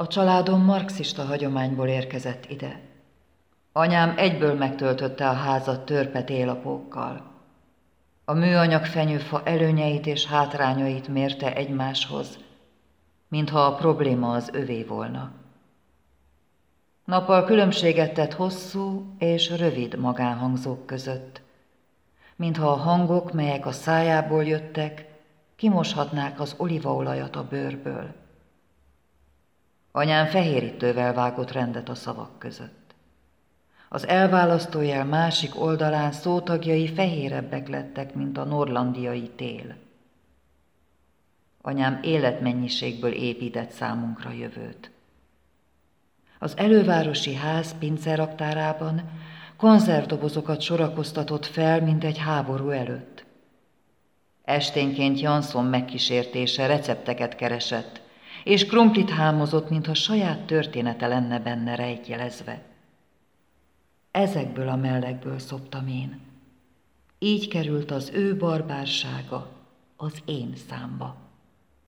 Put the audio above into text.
A családom marxista hagyományból érkezett ide. Anyám egyből megtöltötte a házat törpet élapókkal. A műanyag fenyőfa előnyeit és hátrányait mérte egymáshoz, mintha a probléma az övé volna. Nappal különbséget tett hosszú és rövid magánhangzók között, mintha a hangok, melyek a szájából jöttek, kimoshatnák az olívaolajat a bőrből. Anyám fehérítővel vágott rendet a szavak között. Az elválasztójel másik oldalán szótagjai fehérebbek lettek, mint a norlandiai tél. Anyám életmennyiségből épített számunkra jövőt. Az elővárosi ház pinceraktárában konzervdobozokat sorakoztatott fel, mint egy háború előtt. Esténként Jansson megkísértése recepteket keresett, és krumplit hámozott, mintha saját története lenne benne rejtjelezve. Ezekből a mellekből szoptam én. Így került az ő barbársága az én számba.